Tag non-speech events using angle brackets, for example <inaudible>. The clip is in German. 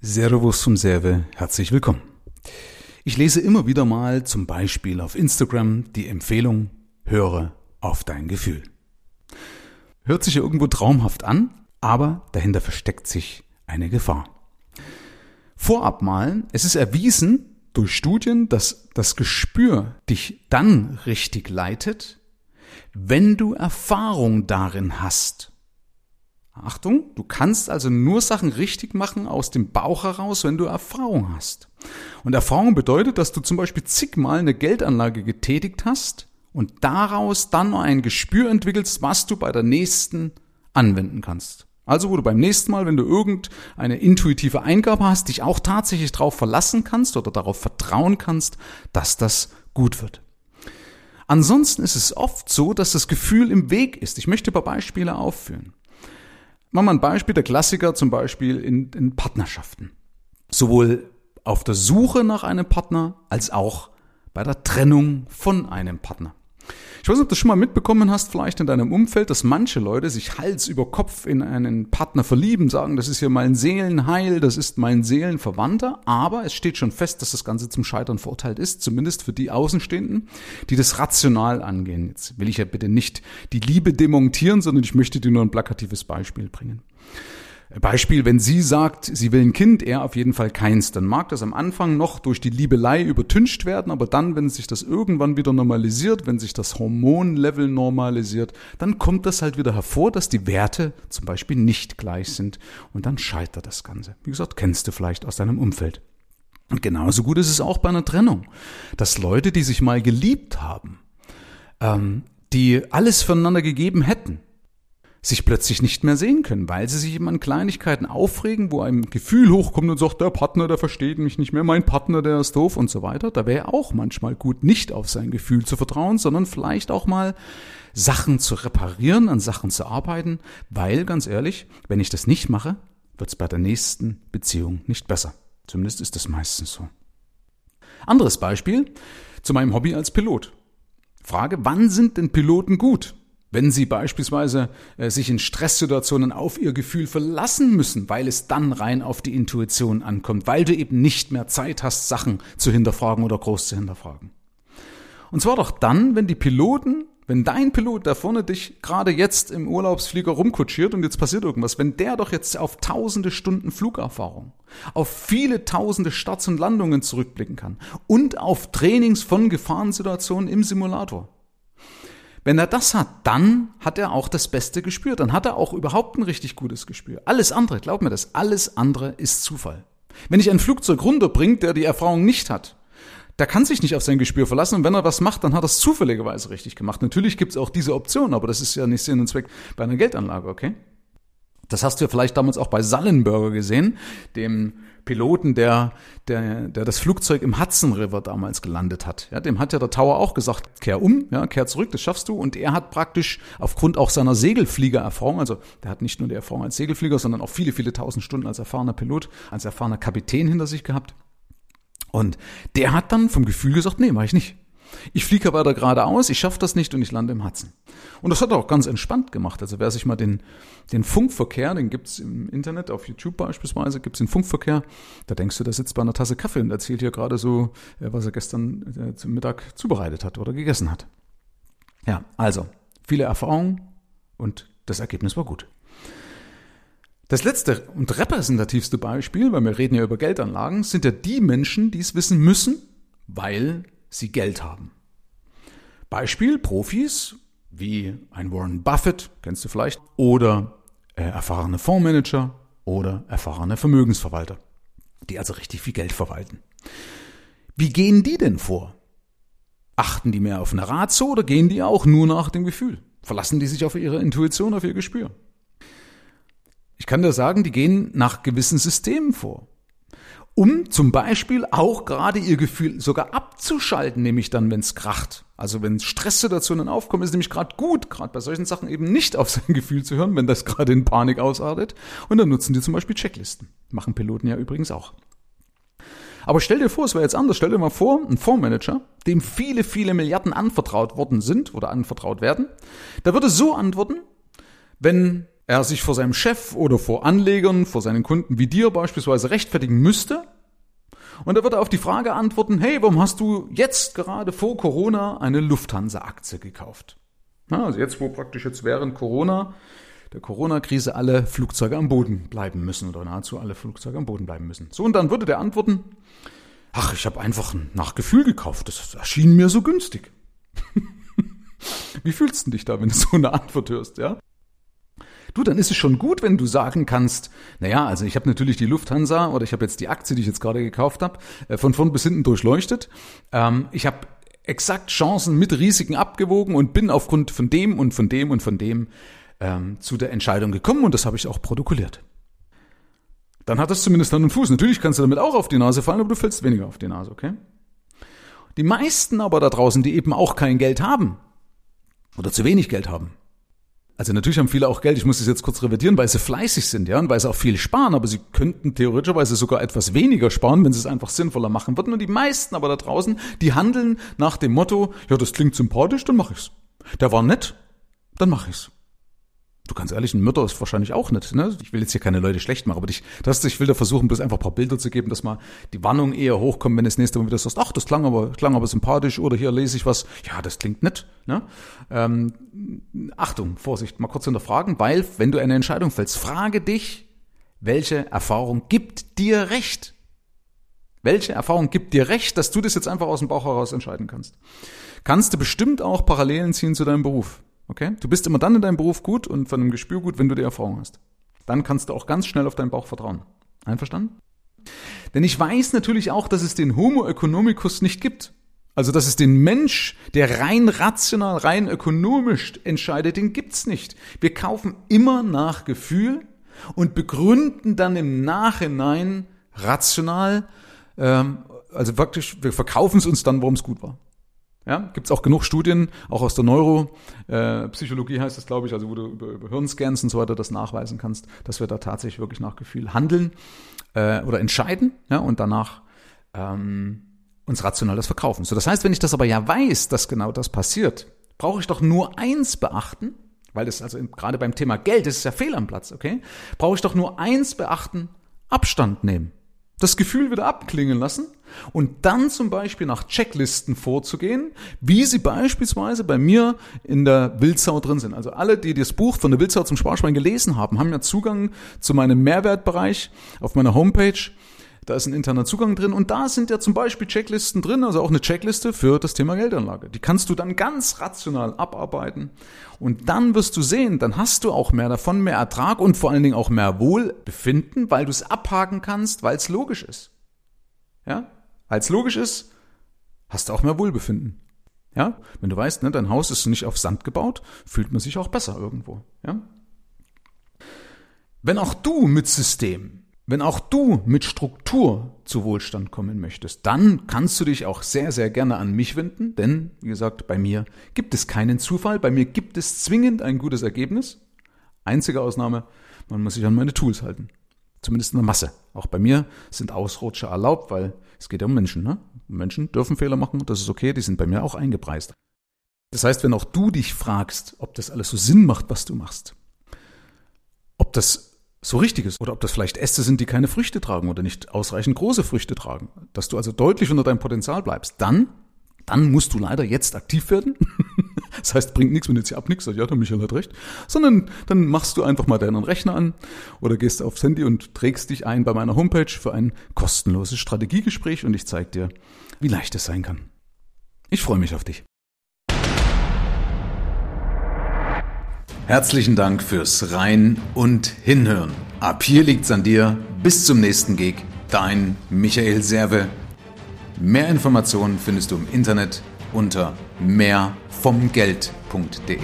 Servus zum Serve, herzlich willkommen. Ich lese immer wieder mal zum Beispiel auf Instagram die Empfehlung, höre auf dein Gefühl. Hört sich ja irgendwo traumhaft an, aber dahinter versteckt sich eine Gefahr. Vorab mal, es ist erwiesen durch Studien, dass das Gespür dich dann richtig leitet, wenn du Erfahrung darin hast. Achtung, du kannst also nur Sachen richtig machen aus dem Bauch heraus, wenn du Erfahrung hast. Und Erfahrung bedeutet, dass du zum Beispiel zigmal eine Geldanlage getätigt hast und daraus dann ein Gespür entwickelst, was du bei der nächsten anwenden kannst. Also wo du beim nächsten Mal, wenn du irgendeine intuitive Eingabe hast, dich auch tatsächlich darauf verlassen kannst oder darauf vertrauen kannst, dass das gut wird. Ansonsten ist es oft so, dass das Gefühl im Weg ist. Ich möchte ein paar Beispiele aufführen. Machen wir ein Beispiel, der Klassiker zum Beispiel in, in Partnerschaften. Sowohl auf der Suche nach einem Partner als auch bei der Trennung von einem Partner. Ich weiß nicht, ob du schon mal mitbekommen hast, vielleicht in deinem Umfeld, dass manche Leute sich Hals über Kopf in einen Partner verlieben, sagen, das ist hier mein Seelenheil, das ist mein Seelenverwandter, aber es steht schon fest, dass das Ganze zum Scheitern verurteilt ist, zumindest für die Außenstehenden, die das rational angehen. Jetzt will ich ja bitte nicht die Liebe demontieren, sondern ich möchte dir nur ein plakatives Beispiel bringen. Beispiel, wenn sie sagt, sie will ein Kind, er auf jeden Fall keins, dann mag das am Anfang noch durch die Liebelei übertüncht werden, aber dann, wenn sich das irgendwann wieder normalisiert, wenn sich das Hormonlevel normalisiert, dann kommt das halt wieder hervor, dass die Werte zum Beispiel nicht gleich sind und dann scheitert das Ganze. Wie gesagt, kennst du vielleicht aus deinem Umfeld. Und genauso gut ist es auch bei einer Trennung, dass Leute, die sich mal geliebt haben, ähm, die alles füreinander gegeben hätten, sich plötzlich nicht mehr sehen können, weil sie sich immer an Kleinigkeiten aufregen, wo ein Gefühl hochkommt und sagt, der Partner, der versteht mich nicht mehr, mein Partner, der ist doof und so weiter. Da wäre auch manchmal gut, nicht auf sein Gefühl zu vertrauen, sondern vielleicht auch mal Sachen zu reparieren, an Sachen zu arbeiten, weil, ganz ehrlich, wenn ich das nicht mache, wird es bei der nächsten Beziehung nicht besser. Zumindest ist das meistens so. Anderes Beispiel zu meinem Hobby als Pilot. Frage, wann sind denn Piloten gut? Wenn Sie beispielsweise äh, sich in Stresssituationen auf Ihr Gefühl verlassen müssen, weil es dann rein auf die Intuition ankommt, weil du eben nicht mehr Zeit hast, Sachen zu hinterfragen oder groß zu hinterfragen. Und zwar doch dann, wenn die Piloten, wenn dein Pilot da vorne dich gerade jetzt im Urlaubsflieger rumkutschiert und jetzt passiert irgendwas, wenn der doch jetzt auf tausende Stunden Flugerfahrung, auf viele tausende Starts und Landungen zurückblicken kann und auf Trainings von Gefahrensituationen im Simulator, wenn er das hat, dann hat er auch das beste Gespür. Dann hat er auch überhaupt ein richtig gutes Gespür. Alles andere, glaub mir das, alles andere ist Zufall. Wenn ich ein Flugzeug runterbringt, der die Erfahrung nicht hat, der kann sich nicht auf sein Gespür verlassen und wenn er was macht, dann hat er es zufälligerweise richtig gemacht. Natürlich gibt es auch diese Option, aber das ist ja nicht Sinn und Zweck bei einer Geldanlage, okay? Das hast du ja vielleicht damals auch bei Sallenberger gesehen, dem Piloten, der, der, der das Flugzeug im Hudson River damals gelandet hat. Ja, dem hat ja der Tower auch gesagt, kehr um, ja, kehr zurück, das schaffst du. Und er hat praktisch aufgrund auch seiner Segelfliegererfahrung, also der hat nicht nur die Erfahrung als Segelflieger, sondern auch viele, viele tausend Stunden als erfahrener Pilot, als erfahrener Kapitän hinter sich gehabt. Und der hat dann vom Gefühl gesagt, nee, mach ich nicht. Ich fliege weiter geradeaus, ich schaffe das nicht und ich lande im Hudson. Und das hat er auch ganz entspannt gemacht. Also wer sich mal den, den Funkverkehr, den gibt's im Internet, auf YouTube beispielsweise, gibt's den Funkverkehr, da denkst du, der sitzt bei einer Tasse Kaffee und erzählt hier gerade so, äh, was er gestern äh, zum Mittag zubereitet hat oder gegessen hat. Ja, also, viele Erfahrungen und das Ergebnis war gut. Das letzte und repräsentativste Beispiel, weil wir reden ja über Geldanlagen, sind ja die Menschen, die es wissen müssen, weil sie Geld haben. Beispiel Profis wie ein Warren Buffett, kennst du vielleicht, oder äh, erfahrene Fondsmanager oder erfahrene Vermögensverwalter, die also richtig viel Geld verwalten. Wie gehen die denn vor? Achten die mehr auf eine Ratio oder gehen die auch nur nach dem Gefühl? Verlassen die sich auf ihre Intuition, auf ihr Gespür? Ich kann dir sagen, die gehen nach gewissen Systemen vor um zum Beispiel auch gerade ihr Gefühl sogar abzuschalten, nämlich dann, wenn es kracht. Also wenn Stresssituationen aufkommen, ist nämlich gerade gut, gerade bei solchen Sachen eben nicht auf sein Gefühl zu hören, wenn das gerade in Panik ausartet. Und dann nutzen die zum Beispiel Checklisten. Machen Piloten ja übrigens auch. Aber stell dir vor, es wäre jetzt anders. Stell dir mal vor, ein Fondsmanager, dem viele, viele Milliarden anvertraut worden sind oder anvertraut werden, der würde so antworten, wenn er sich vor seinem Chef oder vor Anlegern, vor seinen Kunden wie dir beispielsweise rechtfertigen müsste. Und er würde auf die Frage antworten, hey, warum hast du jetzt gerade vor Corona eine Lufthansa-Aktie gekauft? also jetzt, wo praktisch jetzt während Corona, der Corona-Krise alle Flugzeuge am Boden bleiben müssen oder nahezu alle Flugzeuge am Boden bleiben müssen. So, und dann würde der antworten, ach, ich habe einfach nach Gefühl gekauft, das erschien mir so günstig. <laughs> Wie fühlst du dich da, wenn du so eine Antwort hörst, ja? Du, dann ist es schon gut, wenn du sagen kannst, naja, also ich habe natürlich die Lufthansa oder ich habe jetzt die Aktie, die ich jetzt gerade gekauft habe, äh, von vorn bis hinten durchleuchtet. Ähm, ich habe exakt Chancen mit Risiken abgewogen und bin aufgrund von dem und von dem und von dem ähm, zu der Entscheidung gekommen und das habe ich auch protokolliert. Dann hat das zumindest Hand und Fuß. Natürlich kannst du damit auch auf die Nase fallen, aber du fällst weniger auf die Nase, okay? Die meisten aber da draußen, die eben auch kein Geld haben oder zu wenig Geld haben, also natürlich haben viele auch Geld, ich muss das jetzt kurz revidieren, weil sie fleißig sind, ja, und weil sie auch viel sparen, aber sie könnten theoretischerweise sogar etwas weniger sparen, wenn sie es einfach sinnvoller machen würden. Und die meisten aber da draußen, die handeln nach dem Motto, ja, das klingt sympathisch, dann mach ich's. Der war nett, dann mach ich's. Du kannst ehrlich, ein Mörder ist wahrscheinlich auch nicht. Ne? Ich will jetzt hier keine Leute schlecht machen, aber ich, das, ich will da versuchen, bloß einfach ein paar Bilder zu geben, dass mal die Warnung eher hochkommt, wenn das nächste Mal wieder sagst, ach, das klang aber, klang aber sympathisch oder hier lese ich was, ja, das klingt nett. Ne? Ähm, Achtung, Vorsicht, mal kurz hinterfragen, weil wenn du eine Entscheidung fällst, frage dich, welche Erfahrung gibt dir Recht? Welche Erfahrung gibt dir Recht, dass du das jetzt einfach aus dem Bauch heraus entscheiden kannst? Kannst du bestimmt auch Parallelen ziehen zu deinem Beruf. Okay? Du bist immer dann in deinem Beruf gut und von einem Gespür gut, wenn du die Erfahrung hast. Dann kannst du auch ganz schnell auf deinen Bauch vertrauen. Einverstanden? Denn ich weiß natürlich auch, dass es den Homo economicus nicht gibt. Also, dass es den Mensch, der rein rational, rein ökonomisch entscheidet, den gibt's nicht. Wir kaufen immer nach Gefühl und begründen dann im Nachhinein rational, ähm, also wirklich, wir verkaufen es uns dann, warum es gut war. Ja, gibt es auch genug Studien, auch aus der Neuropsychologie äh, heißt es, glaube ich, also wo du über, über Hirnscans und so weiter das nachweisen kannst, dass wir da tatsächlich wirklich nach Gefühl handeln äh, oder entscheiden ja, und danach ähm, uns rational das verkaufen. So, das heißt, wenn ich das aber ja weiß, dass genau das passiert, brauche ich doch nur eins beachten, weil das also gerade beim Thema Geld das ist ja fehl am Platz, okay? Brauche ich doch nur eins beachten, Abstand nehmen das Gefühl wieder abklingen lassen und dann zum Beispiel nach Checklisten vorzugehen, wie sie beispielsweise bei mir in der Wildsau drin sind. Also alle, die das Buch von der Wildsau zum Sparschwein gelesen haben, haben ja Zugang zu meinem Mehrwertbereich auf meiner Homepage da ist ein interner Zugang drin und da sind ja zum Beispiel Checklisten drin, also auch eine Checkliste für das Thema Geldanlage. Die kannst du dann ganz rational abarbeiten und dann wirst du sehen, dann hast du auch mehr davon, mehr Ertrag und vor allen Dingen auch mehr Wohlbefinden, weil du es abhaken kannst, weil es logisch ist. Ja? Es logisch ist, hast du auch mehr Wohlbefinden. Ja? Wenn du weißt, ne, dein Haus ist nicht auf Sand gebaut, fühlt man sich auch besser irgendwo. Ja? Wenn auch du mit System wenn auch du mit Struktur zu Wohlstand kommen möchtest, dann kannst du dich auch sehr, sehr gerne an mich wenden, denn, wie gesagt, bei mir gibt es keinen Zufall, bei mir gibt es zwingend ein gutes Ergebnis. Einzige Ausnahme, man muss sich an meine Tools halten. Zumindest in der Masse. Auch bei mir sind Ausrutscher erlaubt, weil es geht ja um Menschen. Ne? Menschen dürfen Fehler machen, das ist okay, die sind bei mir auch eingepreist. Das heißt, wenn auch du dich fragst, ob das alles so Sinn macht, was du machst, ob das so richtig ist oder ob das vielleicht Äste sind, die keine Früchte tragen oder nicht ausreichend große Früchte tragen, dass du also deutlich unter deinem Potenzial bleibst, dann, dann musst du leider jetzt aktiv werden. <laughs> das heißt, bringt nichts, wenn du jetzt hier abnickst, ja, der Michael hat recht, sondern dann machst du einfach mal deinen Rechner an oder gehst aufs Handy und trägst dich ein bei meiner Homepage für ein kostenloses Strategiegespräch und ich zeige dir, wie leicht es sein kann. Ich freue mich auf dich. Herzlichen Dank fürs Rein und Hinhören. Ab hier liegt's an dir. Bis zum nächsten Gig. Dein Michael Serve. Mehr Informationen findest du im Internet unter mehrvomgeld.de.